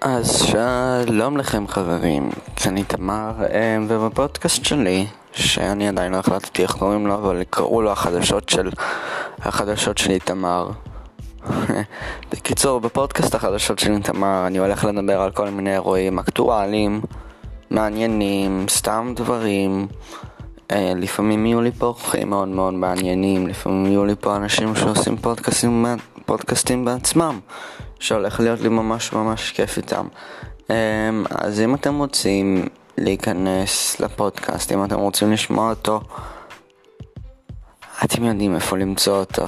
אז שלום לכם חברים, אני תמר, אה, ובפודקאסט שלי, שאני עדיין לא החלטתי איך קוראים לו, אבל קראו לו החדשות של, החדשות של איתמר. בקיצור, בפודקאסט החדשות של איתמר אני הולך לדבר על כל מיני אירועים אקטואליים, מעניינים, סתם דברים. אה, לפעמים יהיו לי פה אורחים מאוד מאוד מעניינים, לפעמים יהיו לי פה אנשים שעושים פודקאסטים, פודקאסטים בעצמם. שהולך להיות לי ממש ממש כיף איתם. אמ, אז אם אתם רוצים להיכנס לפודקאסט, אם אתם רוצים לשמוע אותו, אתם יודעים איפה למצוא אותו.